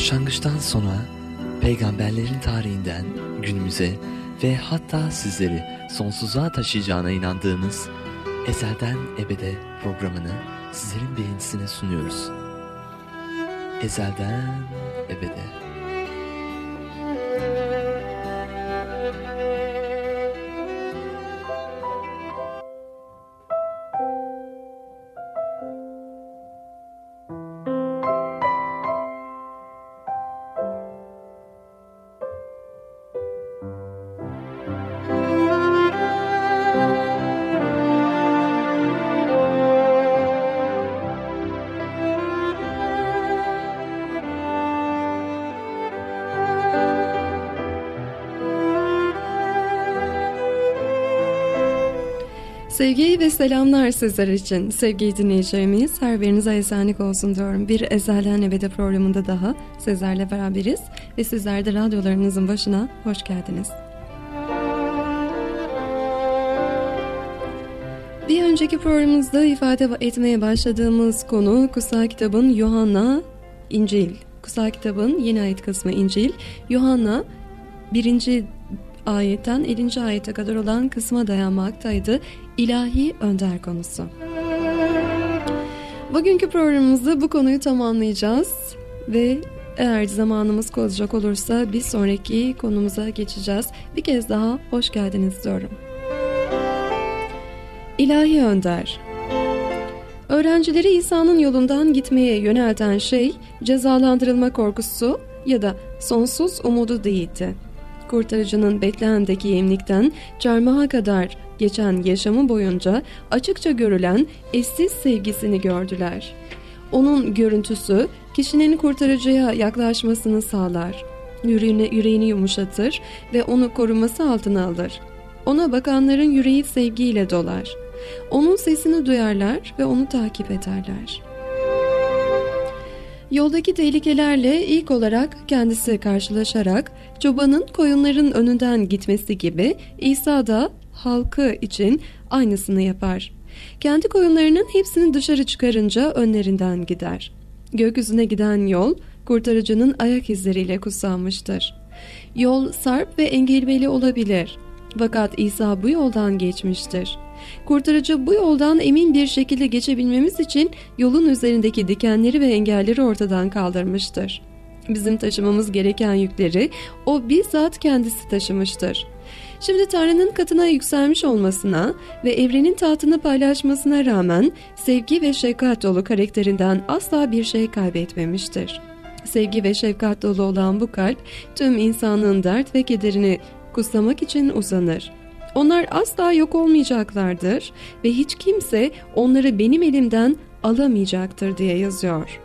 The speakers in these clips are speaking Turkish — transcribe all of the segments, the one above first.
Başlangıçtan sona peygamberlerin tarihinden günümüze ve hatta sizleri sonsuzluğa taşıyacağına inandığımız Ezelden Ebede programını sizlerin beğenisine sunuyoruz. Ezelden Ebede. Sevgi ve selamlar sizler için. Sevgili dinleyicilerimiz her birinize esenlik olsun diyorum. Bir Ezelden Ebede programında daha sizlerle beraberiz ve sizler de radyolarınızın başına hoş geldiniz. Bir önceki programımızda ifade etmeye başladığımız konu Kutsal Kitabın Yohanna İncil. Kutsal Kitabın yeni ayet kısmı İncil. Yohanna birinci ayetten 50. ayete kadar olan kısma dayanmaktaydı. İlahi önder konusu. Bugünkü programımızda bu konuyu tamamlayacağız ve eğer zamanımız kalacak olursa bir sonraki konumuza geçeceğiz. Bir kez daha hoş geldiniz diyorum. İlahi Önder Öğrencileri İsa'nın yolundan gitmeye yönelten şey cezalandırılma korkusu ya da sonsuz umudu değildi kurtarıcının Betleğim'deki yemlikten çarmıha kadar geçen yaşamı boyunca açıkça görülen eşsiz sevgisini gördüler. Onun görüntüsü kişinin kurtarıcıya yaklaşmasını sağlar. Yüreğini, yüreğini yumuşatır ve onu koruması altına alır. Ona bakanların yüreği sevgiyle dolar. Onun sesini duyarlar ve onu takip ederler.'' Yoldaki tehlikelerle ilk olarak kendisi karşılaşarak çobanın koyunların önünden gitmesi gibi İsa da halkı için aynısını yapar. Kendi koyunlarının hepsini dışarı çıkarınca önlerinden gider. Gökyüzüne giden yol kurtarıcının ayak izleriyle kutsanmıştır. Yol sarp ve engelbeli olabilir. Fakat İsa bu yoldan geçmiştir. Kurtarıcı bu yoldan emin bir şekilde geçebilmemiz için yolun üzerindeki dikenleri ve engelleri ortadan kaldırmıştır. Bizim taşımamız gereken yükleri o bizzat kendisi taşımıştır. Şimdi Tanrı'nın katına yükselmiş olmasına ve evrenin tahtını paylaşmasına rağmen sevgi ve şefkat dolu karakterinden asla bir şey kaybetmemiştir. Sevgi ve şefkat dolu olan bu kalp tüm insanlığın dert ve kederini kutsamak için uzanır. Onlar asla yok olmayacaklardır ve hiç kimse onları benim elimden alamayacaktır diye yazıyor.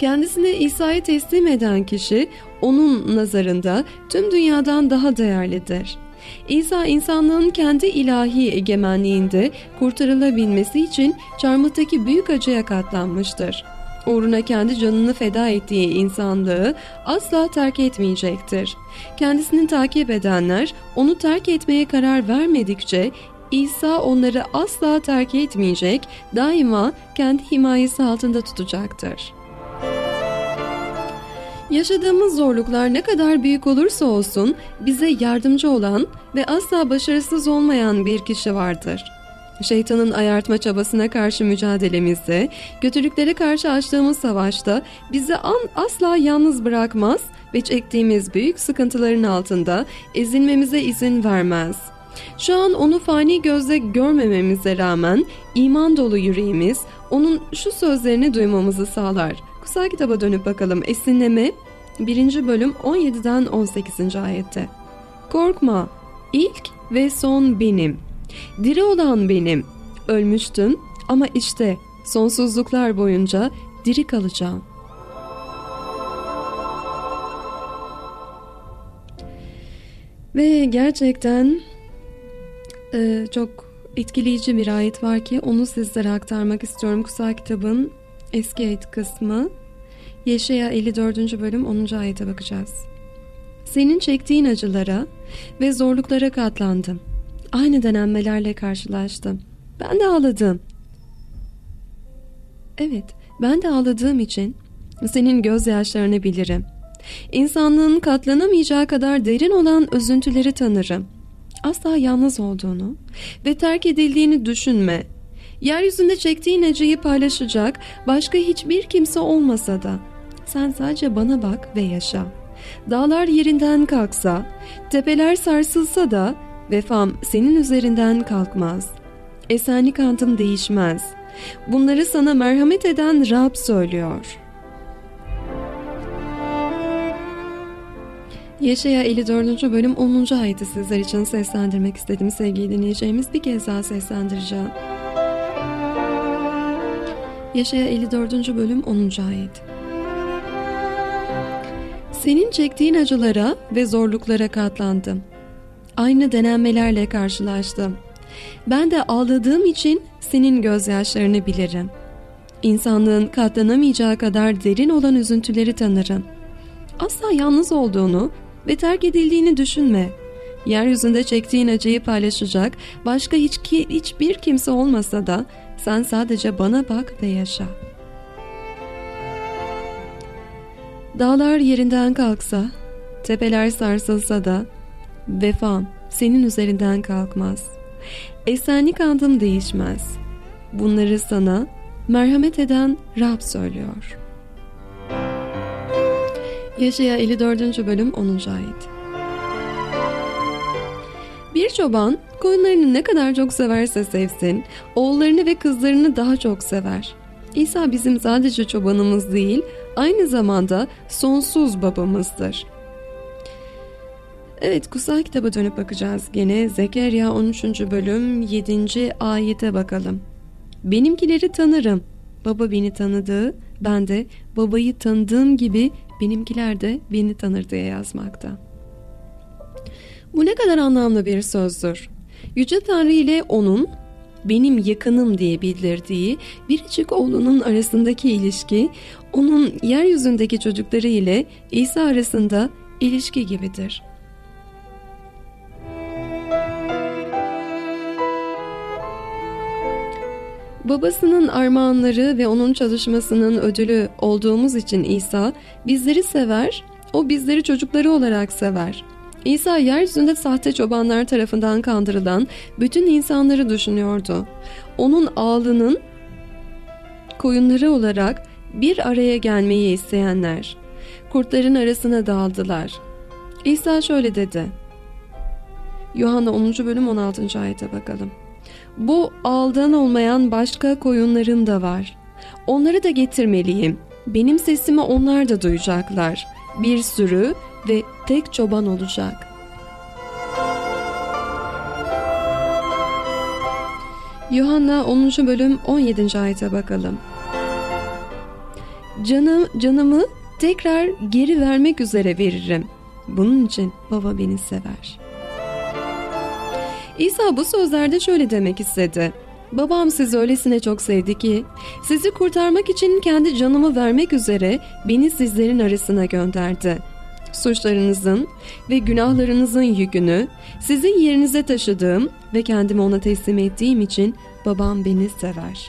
Kendisini İsa'ya teslim eden kişi onun nazarında tüm dünyadan daha değerlidir. İsa insanlığın kendi ilahi egemenliğinde kurtarılabilmesi için çarmıhtaki büyük acıya katlanmıştır uğruna kendi canını feda ettiği insanlığı asla terk etmeyecektir. Kendisini takip edenler onu terk etmeye karar vermedikçe İsa onları asla terk etmeyecek, daima kendi himayesi altında tutacaktır. Yaşadığımız zorluklar ne kadar büyük olursa olsun bize yardımcı olan ve asla başarısız olmayan bir kişi vardır. Şeytanın ayartma çabasına karşı mücadelemizde, kötülüklere karşı açtığımız savaşta bizi an asla yalnız bırakmaz ve çektiğimiz büyük sıkıntıların altında ezilmemize izin vermez. Şu an onu fani gözle görmememize rağmen iman dolu yüreğimiz onun şu sözlerini duymamızı sağlar. Kutsal kitaba dönüp bakalım. Esinleme 1. bölüm 17'den 18. ayette. Korkma, ilk ve son benim.'' Diri olan benim. Ölmüştüm ama işte sonsuzluklar boyunca diri kalacağım. Ve gerçekten e, çok etkileyici bir ayet var ki onu sizlere aktarmak istiyorum. Kutsal kitabın eski ayet kısmı Yeşaya 54. bölüm 10. ayete bakacağız. Senin çektiğin acılara ve zorluklara katlandım aynı denenmelerle karşılaştım. Ben de ağladım. Evet, ben de ağladığım için Senin gözyaşlarını bilirim. İnsanlığın katlanamayacağı kadar derin olan üzüntüleri tanırım. Asla yalnız olduğunu ve terk edildiğini düşünme. Yeryüzünde çektiğin acıyı paylaşacak başka hiçbir kimse olmasa da sen sadece bana bak ve yaşa. Dağlar yerinden kalksa, tepeler sarsılsa da vefam senin üzerinden kalkmaz. Esenlik antım değişmez. Bunları sana merhamet eden Rab söylüyor. Yaşaya 54. bölüm 10. ayeti sizler için seslendirmek istedim sevgili dinleyeceğimiz bir kez daha seslendireceğim. Yaşaya 54. bölüm 10. ayet. Senin çektiğin acılara ve zorluklara katlandım. Aynı denenmelerle karşılaştım. Ben de ağladığım için senin gözyaşlarını bilirim. İnsanlığın katlanamayacağı kadar derin olan üzüntüleri tanırım. Asla yalnız olduğunu ve terk edildiğini düşünme. Yeryüzünde çektiğin acıyı paylaşacak başka hiç ki, hiçbir kimse olmasa da sen sadece bana bak ve yaşa. Dağlar yerinden kalksa, tepeler sarsılsa da vefam senin üzerinden kalkmaz. Esenlik andım değişmez. Bunları sana merhamet eden Rab söylüyor. Yaşaya 54. bölüm 10. ayet. Bir çoban koyunlarını ne kadar çok severse sevsin, oğullarını ve kızlarını daha çok sever. İsa bizim sadece çobanımız değil, aynı zamanda sonsuz babamızdır. Evet kutsal kitaba dönüp bakacağız gene Zekeriya 13. bölüm 7. ayete bakalım. Benimkileri tanırım. Baba beni tanıdığı, ben de babayı tanıdığım gibi benimkiler de beni tanır diye yazmakta. Bu ne kadar anlamlı bir sözdür. Yüce Tanrı ile onun benim yakınım diye bildirdiği biricik oğlunun arasındaki ilişki onun yeryüzündeki çocukları ile İsa arasında ilişki gibidir. Babasının armağanları ve onun çalışmasının ödülü olduğumuz için İsa bizleri sever, o bizleri çocukları olarak sever. İsa yeryüzünde sahte çobanlar tarafından kandırılan bütün insanları düşünüyordu. Onun ağlının koyunları olarak bir araya gelmeyi isteyenler, kurtların arasına dağıldılar. İsa şöyle dedi. Yuhanna 10. bölüm 16. ayete bakalım. Bu ağıldan olmayan başka koyunlarım da var. Onları da getirmeliyim. Benim sesimi onlar da duyacaklar. Bir sürü ve tek çoban olacak. Yuhanna 10. bölüm 17. ayete bakalım. Canım, canımı tekrar geri vermek üzere veririm. Bunun için baba beni sever. İsa bu sözlerde şöyle demek istedi. Babam sizi öylesine çok sevdi ki sizi kurtarmak için kendi canımı vermek üzere beni sizlerin arasına gönderdi. Suçlarınızın ve günahlarınızın yükünü sizin yerinize taşıdığım ve kendimi ona teslim ettiğim için babam beni sever.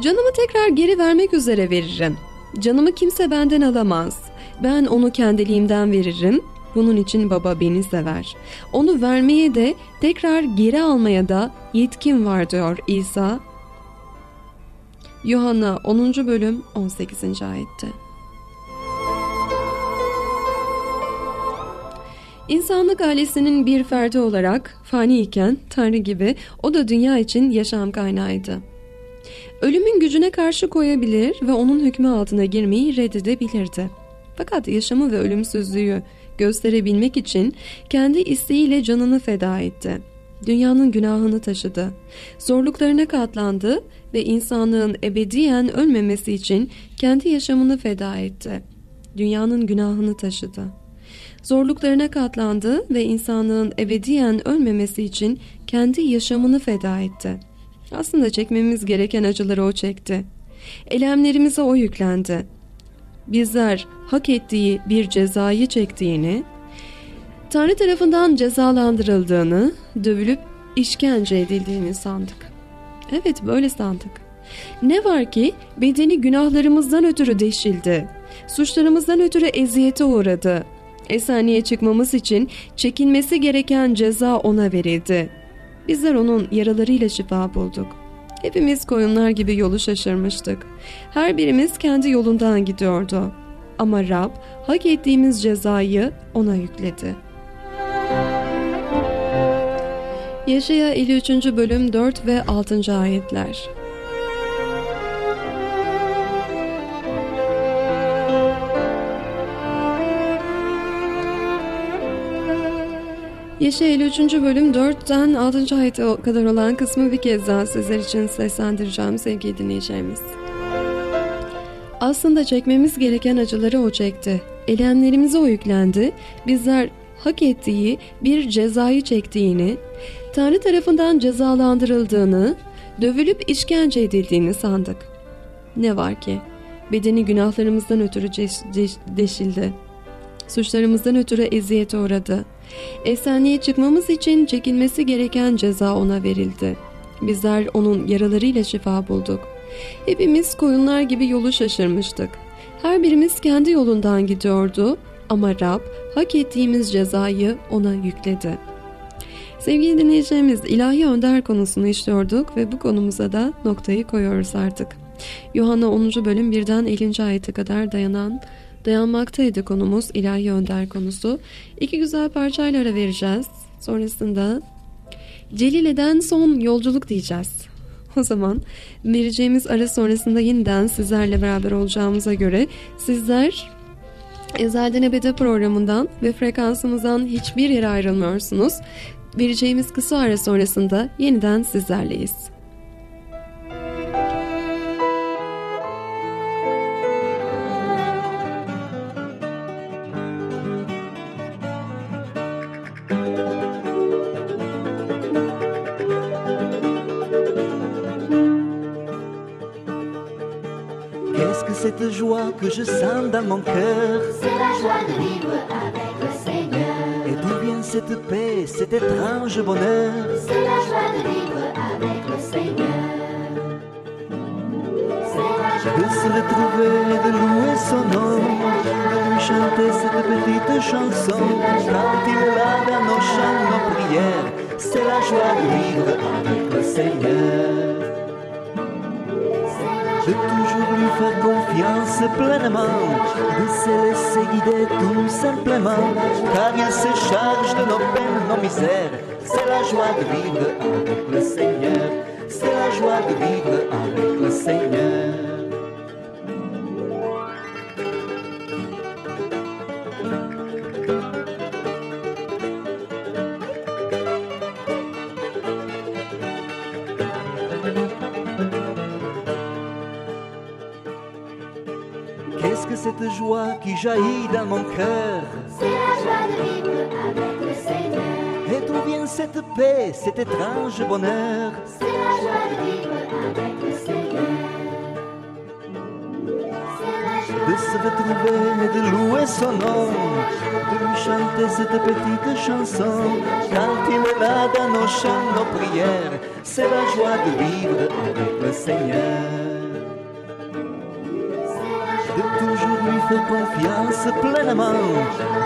Canımı tekrar geri vermek üzere veririm. Canımı kimse benden alamaz. Ben onu kendiliğimden veririm bunun için baba beni sever. Onu vermeye de tekrar geri almaya da yetkim var diyor İsa. Yuhanna 10. bölüm 18. ayette. İnsanlık ailesinin bir ferdi olarak fani iken Tanrı gibi o da dünya için yaşam kaynağıydı. Ölümün gücüne karşı koyabilir ve onun hükmü altına girmeyi reddedebilirdi. Fakat yaşamı ve ölümsüzlüğü gösterebilmek için kendi isteğiyle canını feda etti. Dünyanın günahını taşıdı. Zorluklarına katlandı ve insanlığın ebediyen ölmemesi için kendi yaşamını feda etti. Dünyanın günahını taşıdı. Zorluklarına katlandı ve insanlığın ebediyen ölmemesi için kendi yaşamını feda etti. Aslında çekmemiz gereken acıları o çekti. Elemlerimize o yüklendi bizler hak ettiği bir cezayı çektiğini, Tanrı tarafından cezalandırıldığını, dövülüp işkence edildiğini sandık. Evet böyle sandık. Ne var ki bedeni günahlarımızdan ötürü deşildi. Suçlarımızdan ötürü eziyete uğradı. Esenliğe çıkmamız için çekinmesi gereken ceza ona verildi. Bizler onun yaralarıyla şifa bulduk. Hepimiz koyunlar gibi yolu şaşırmıştık. Her birimiz kendi yolundan gidiyordu. Ama Rab hak ettiğimiz cezayı ona yükledi. Yaşaya 53. bölüm 4 ve 6. ayetler. Yaşa 53. bölüm 4'ten 6. ayete kadar olan kısmı bir kez daha sizler için seslendireceğim sevgili dinleyeceğimiz. Aslında çekmemiz gereken acıları o çekti. Elemlerimize o yüklendi. Bizler hak ettiği bir cezayı çektiğini, Tanrı tarafından cezalandırıldığını, dövülüp işkence edildiğini sandık. Ne var ki bedeni günahlarımızdan ötürü deşildi. Suçlarımızdan ötürü eziyete uğradı. Esenliğe çıkmamız için çekilmesi gereken ceza ona verildi. Bizler onun yaralarıyla şifa bulduk. Hepimiz koyunlar gibi yolu şaşırmıştık. Her birimiz kendi yolundan gidiyordu ama Rab hak ettiğimiz cezayı ona yükledi. Sevgili dinleyeceğimiz ilahi önder konusunu işliyorduk ve bu konumuza da noktayı koyuyoruz artık. Yuhanna 10. bölüm 1'den 50. ayete kadar dayanan dayanmaktaydı konumuz ilahi önder konusu. İki güzel parçayla ara vereceğiz. Sonrasında Celile'den son yolculuk diyeceğiz. O zaman vereceğimiz ara sonrasında yeniden sizlerle beraber olacağımıza göre sizler Ezelden Ebede programından ve frekansımızdan hiçbir yere ayrılmıyorsunuz. Vereceğimiz kısa ara sonrasında yeniden sizlerleyiz. Je sens dans mon cœur. C'est la joie de vivre avec le Seigneur. Et d'où vient cette paix, cet étrange bonheur? C'est la joie de vivre avec le Seigneur. De se retrouver et de louer son nom, de lui chanter cette petite chanson. Quand il est là dans nos chants, nos prières, c'est la joie de vivre avec le Seigneur de lui faire confiance pleinement, de se laisser guider tout simplement, car il se charge de nos peines, nos misères. C'est la joie de vivre avec le Seigneur, c'est la joie de vivre avec le Seigneur. Jaillit dans mon cœur. C'est la joie de vivre avec le Seigneur. Et d'où vient cette paix, cet étrange bonheur? C'est la joie de vivre avec le Seigneur. De se retrouver et de louer son nom, de lui chanter cette petite chanson. Quand il est là dans nos chants, nos prières, c'est la joie de vivre avec le Seigneur. Faire confiance pleinement,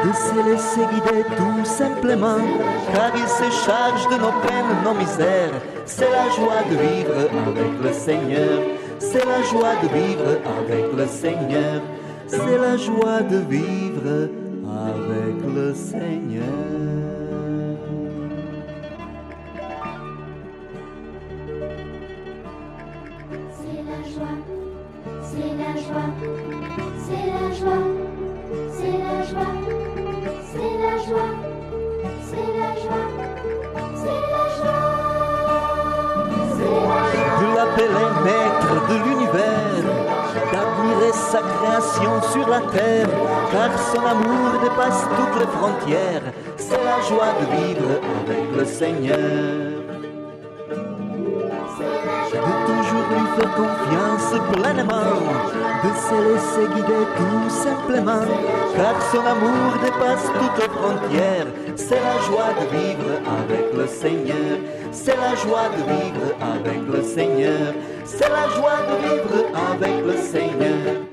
de se laisser guider tout simplement, car il se charge de nos peines, nos misères. C'est la joie de vivre avec le Seigneur, c'est la joie de vivre avec le Seigneur, c'est la joie de vivre avec le Seigneur. C'est la joie, de l'univers, d'admirer sa création sur la terre, car son amour dépasse toutes les frontières. C'est la joie de vivre avec le Seigneur. De toujours lui faire confiance pleinement, de se laisser guider tout simplement, car son amour dépasse toutes frontières. C'est la joie de vivre avec le Seigneur, c'est la joie de vivre avec le Seigneur, c'est la joie de vivre avec le Seigneur.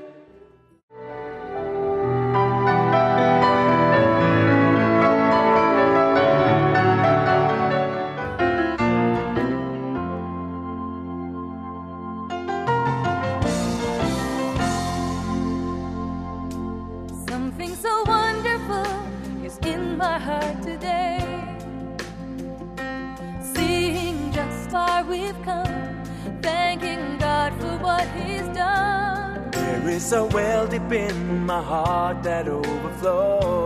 Heart that overflows.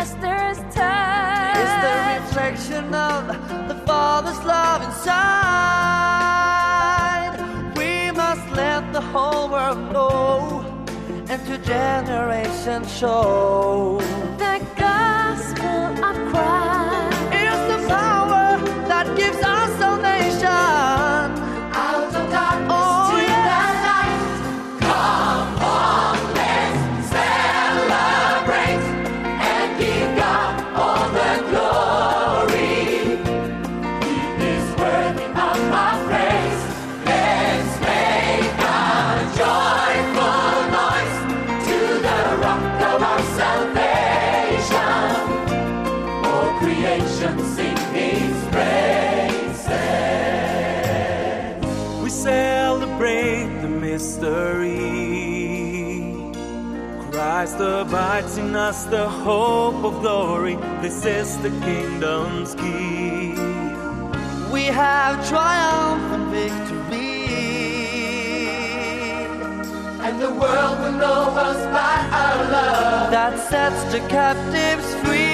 Master's touch. It's the reflection of the Father's love inside. We must let the whole world know and to generations show. Mystery. Christ abides in us, the hope of glory. This is the kingdom's key. We have triumphant victory. And the world will know us by our love. that sets the captives free.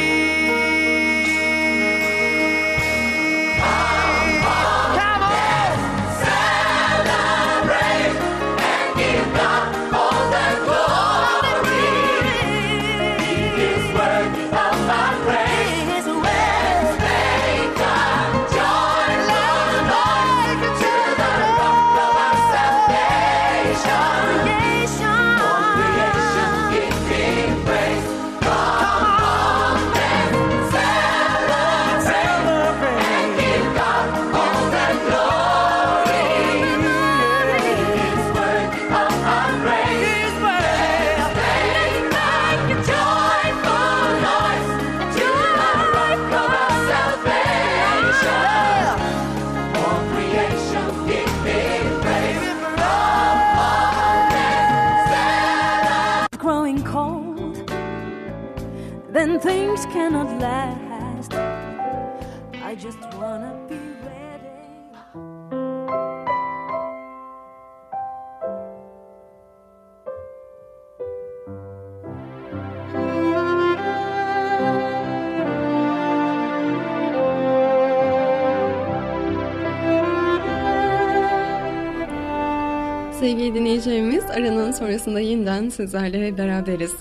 Sevgili dinleyicilerimiz aranın sonrasında yeniden sizlerle beraberiz.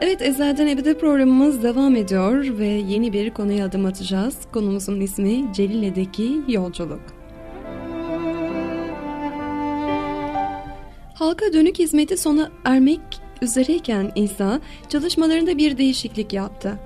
Evet Ezel'den Ebede programımız devam ediyor ve yeni bir konuya adım atacağız. Konumuzun ismi Celile'deki yolculuk. Halka dönük hizmeti sona ermek üzereyken İsa çalışmalarında bir değişiklik yaptı.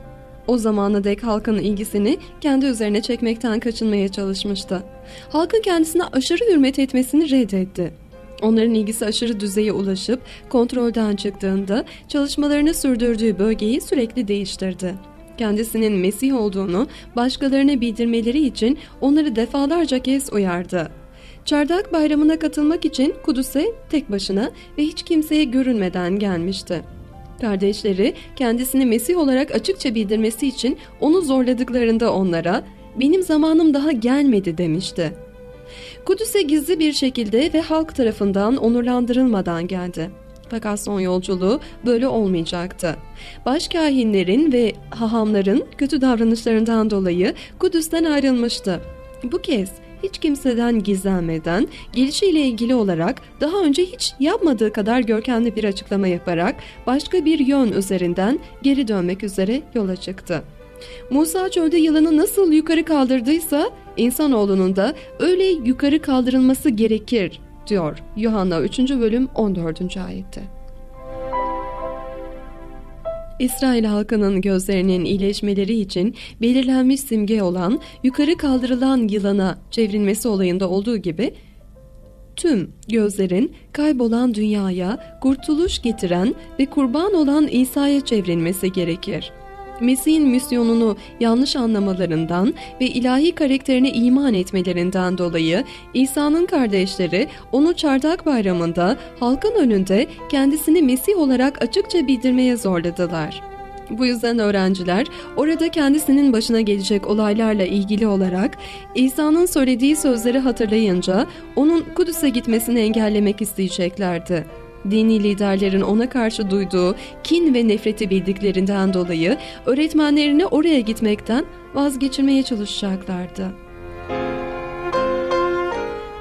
O zamana dek halkın ilgisini kendi üzerine çekmekten kaçınmaya çalışmıştı. Halkın kendisine aşırı hürmet etmesini reddetti. Onların ilgisi aşırı düzeye ulaşıp kontrolden çıktığında çalışmalarını sürdürdüğü bölgeyi sürekli değiştirdi. Kendisinin Mesih olduğunu başkalarına bildirmeleri için onları defalarca kez uyardı. Çardak bayramına katılmak için Kudüs'e tek başına ve hiç kimseye görünmeden gelmişti. Kardeşleri kendisini Mesih olarak açıkça bildirmesi için onu zorladıklarında onlara benim zamanım daha gelmedi demişti. Kudüs'e gizli bir şekilde ve halk tarafından onurlandırılmadan geldi. Fakat son yolculuğu böyle olmayacaktı. Başkahinlerin ve hahamların kötü davranışlarından dolayı Kudüs'ten ayrılmıştı. Bu kez hiç kimseden gizlenmeden gelişiyle ilgili olarak daha önce hiç yapmadığı kadar görkemli bir açıklama yaparak başka bir yön üzerinden geri dönmek üzere yola çıktı. Musa çölde yılanı nasıl yukarı kaldırdıysa insanoğlunun da öyle yukarı kaldırılması gerekir diyor Yuhanna 3. bölüm 14. ayette. İsrail halkının gözlerinin iyileşmeleri için belirlenmiş simge olan yukarı kaldırılan yılana çevrilmesi olayında olduğu gibi tüm gözlerin kaybolan dünyaya kurtuluş getiren ve kurban olan İsa'ya çevrilmesi gerekir. Mesih'in misyonunu yanlış anlamalarından ve ilahi karakterine iman etmelerinden dolayı İsa'nın kardeşleri onu Çardak Bayramı'nda halkın önünde kendisini Mesih olarak açıkça bildirmeye zorladılar. Bu yüzden öğrenciler orada kendisinin başına gelecek olaylarla ilgili olarak İsa'nın söylediği sözleri hatırlayınca onun Kudüs'e gitmesini engellemek isteyeceklerdi. Dini liderlerin ona karşı duyduğu kin ve nefreti bildiklerinden dolayı öğretmenlerini oraya gitmekten vazgeçirmeye çalışacaklardı.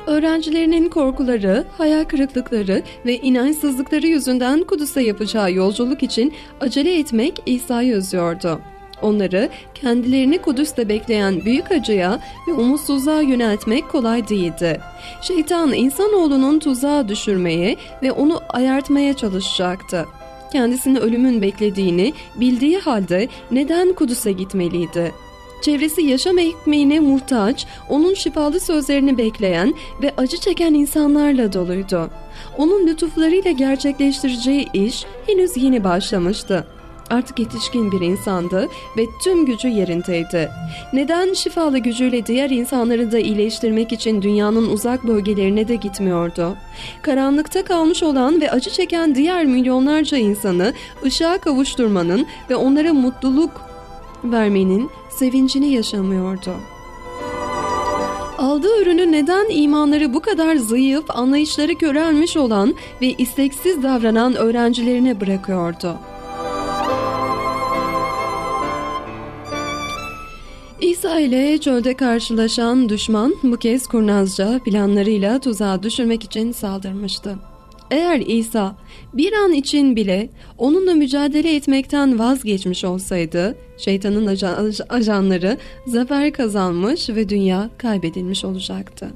Öğrencilerinin korkuları, hayal kırıklıkları ve inançsızlıkları yüzünden Kudüs'e yapacağı yolculuk için acele etmek İsa'yı üzüyordu. Onları kendilerini Kudüs'te bekleyen büyük acıya ve umutsuzluğa yöneltmek kolay değildi. Şeytan insanoğlunun tuzağa düşürmeye ve onu ayartmaya çalışacaktı. Kendisini ölümün beklediğini bildiği halde neden Kudüs'e gitmeliydi? Çevresi yaşam ekmeğine muhtaç, onun şifalı sözlerini bekleyen ve acı çeken insanlarla doluydu. Onun lütuflarıyla gerçekleştireceği iş henüz yeni başlamıştı. Artık yetişkin bir insandı ve tüm gücü yerindeydi. Neden şifalı gücüyle diğer insanları da iyileştirmek için dünyanın uzak bölgelerine de gitmiyordu? Karanlıkta kalmış olan ve acı çeken diğer milyonlarca insanı ışığa kavuşturmanın ve onlara mutluluk vermenin sevincini yaşamıyordu. Aldığı ürünü neden imanları bu kadar zayıf, anlayışları körelmiş olan ve isteksiz davranan öğrencilerine bırakıyordu? İsa ile çölde karşılaşan düşman bu kez kurnazca planlarıyla tuzağa düşürmek için saldırmıştı. Eğer İsa bir an için bile onunla mücadele etmekten vazgeçmiş olsaydı şeytanın ajan, ajanları zafer kazanmış ve dünya kaybedilmiş olacaktı.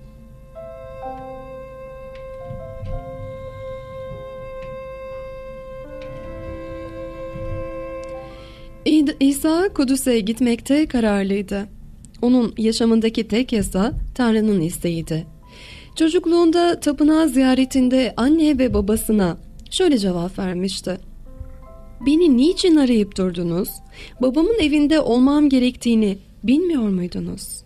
İsa Kudüs'e gitmekte kararlıydı. Onun yaşamındaki tek yasa Tanrı'nın isteğiydi. Çocukluğunda tapınağı ziyaretinde anne ve babasına şöyle cevap vermişti. Beni niçin arayıp durdunuz? Babamın evinde olmam gerektiğini bilmiyor muydunuz?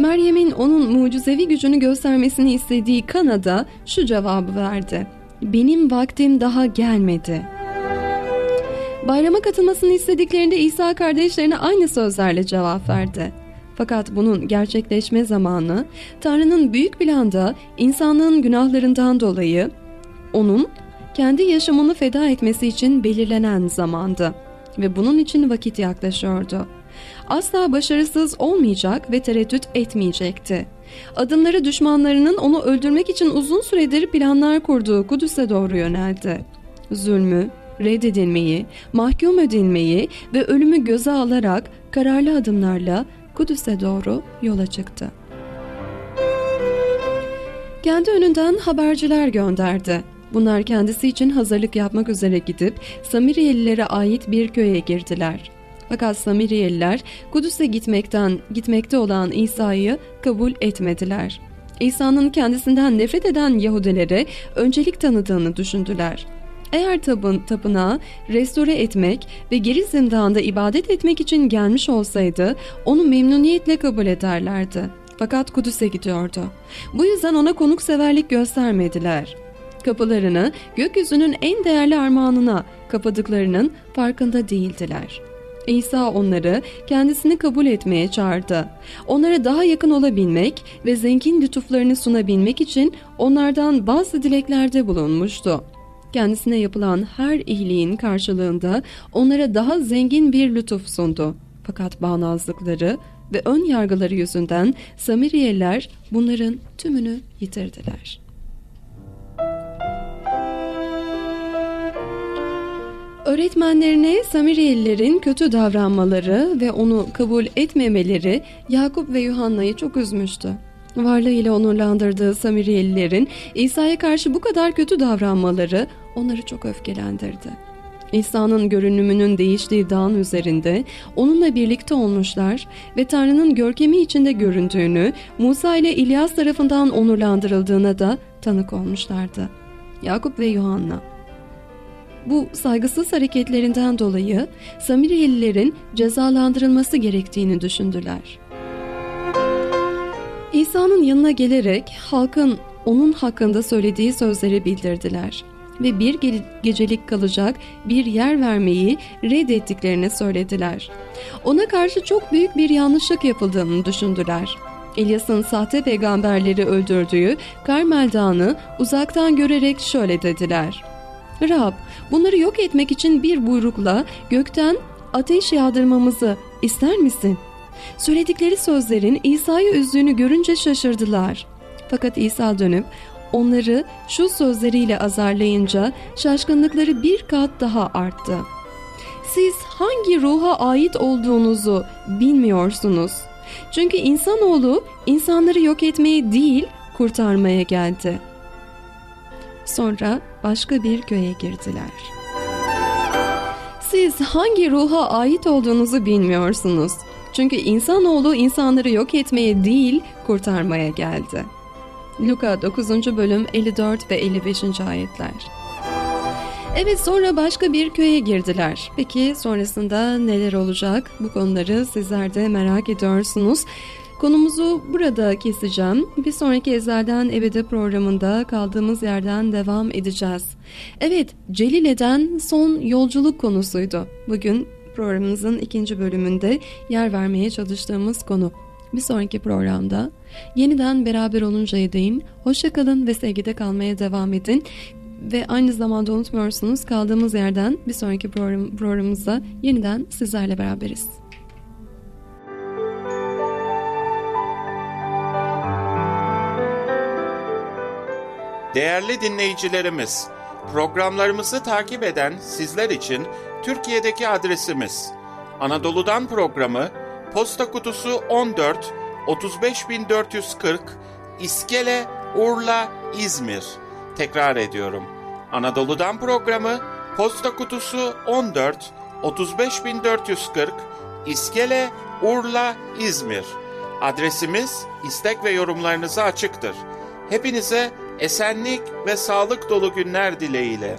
Meryem'in onun mucizevi gücünü göstermesini istediği Kanada şu cevabı verdi. Benim vaktim daha gelmedi. Bayrama katılmasını istediklerinde İsa kardeşlerine aynı sözlerle cevap verdi. Fakat bunun gerçekleşme zamanı Tanrı'nın büyük planda insanlığın günahlarından dolayı onun kendi yaşamını feda etmesi için belirlenen zamandı ve bunun için vakit yaklaşıyordu asla başarısız olmayacak ve tereddüt etmeyecekti. Adımları düşmanlarının onu öldürmek için uzun süredir planlar kurduğu Kudüs'e doğru yöneldi. Zulmü, reddedilmeyi, mahkum edilmeyi ve ölümü göze alarak kararlı adımlarla Kudüs'e doğru yola çıktı. Kendi önünden haberciler gönderdi. Bunlar kendisi için hazırlık yapmak üzere gidip Samiriyelilere ait bir köye girdiler. Fakat Samiriyeliler Kudüs'e gitmekten gitmekte olan İsa'yı kabul etmediler. İsa'nın kendisinden nefret eden Yahudilere öncelik tanıdığını düşündüler. Eğer tapın, tapınağı restore etmek ve Gerizim Dağı'nda ibadet etmek için gelmiş olsaydı onu memnuniyetle kabul ederlerdi. Fakat Kudüs'e gidiyordu. Bu yüzden ona konukseverlik göstermediler. Kapılarını gökyüzünün en değerli armağanına kapadıklarının farkında değildiler. İsa onları kendisini kabul etmeye çağırdı. Onlara daha yakın olabilmek ve zengin lütuflarını sunabilmek için onlardan bazı dileklerde bulunmuştu. Kendisine yapılan her iyiliğin karşılığında onlara daha zengin bir lütuf sundu. Fakat bağnazlıkları ve ön yargıları yüzünden Samiriyeliler bunların tümünü yitirdiler. Öğretmenlerine Samiriyelilerin kötü davranmaları ve onu kabul etmemeleri Yakup ve Yuhanna'yı çok üzmüştü. Varlığıyla onurlandırdığı Samiriyelilerin İsa'ya karşı bu kadar kötü davranmaları onları çok öfkelendirdi. İsa'nın görünümünün değiştiği dağın üzerinde onunla birlikte olmuşlar ve Tanrı'nın görkemi içinde göründüğünü, Musa ile İlyas tarafından onurlandırıldığına da tanık olmuşlardı. Yakup ve Yuhanna bu saygısız hareketlerinden dolayı Samiriyelilerin cezalandırılması gerektiğini düşündüler. İsa'nın yanına gelerek halkın onun hakkında söylediği sözleri bildirdiler ve bir ge- gecelik kalacak bir yer vermeyi reddettiklerini söylediler. Ona karşı çok büyük bir yanlışlık yapıldığını düşündüler. İlyas'ın sahte peygamberleri öldürdüğü Karmel Dağı'nı uzaktan görerek şöyle dediler. Rab, bunları yok etmek için bir buyrukla gökten ateş yağdırmamızı ister misin? Söyledikleri sözlerin İsa'yı üzdüğünü görünce şaşırdılar. Fakat İsa dönüp onları şu sözleriyle azarlayınca şaşkınlıkları bir kat daha arttı. Siz hangi ruha ait olduğunuzu bilmiyorsunuz. Çünkü insanoğlu insanları yok etmeye değil kurtarmaya geldi. Sonra başka bir köye girdiler. Siz hangi ruha ait olduğunuzu bilmiyorsunuz. Çünkü insanoğlu insanları yok etmeye değil kurtarmaya geldi. Luka 9. bölüm 54 ve 55. ayetler. Evet sonra başka bir köye girdiler. Peki sonrasında neler olacak? Bu konuları sizler de merak ediyorsunuz. Konumuzu burada keseceğim. Bir sonraki Ezel'den Ebede programında kaldığımız yerden devam edeceğiz. Evet, Celile'den son yolculuk konusuydu. Bugün programımızın ikinci bölümünde yer vermeye çalıştığımız konu. Bir sonraki programda yeniden beraber oluncaya değin hoşçakalın ve sevgide kalmaya devam edin. Ve aynı zamanda unutmuyorsunuz kaldığımız yerden bir sonraki program, programımızda yeniden sizlerle beraberiz. Değerli dinleyicilerimiz, programlarımızı takip eden sizler için Türkiye'deki adresimiz Anadolu'dan programı Posta Kutusu 14 35440 İskele Urla İzmir. Tekrar ediyorum. Anadolu'dan programı Posta Kutusu 14 35440 İskele Urla İzmir. Adresimiz istek ve yorumlarınıza açıktır. Hepinize esenlik ve sağlık dolu günler dileğiyle.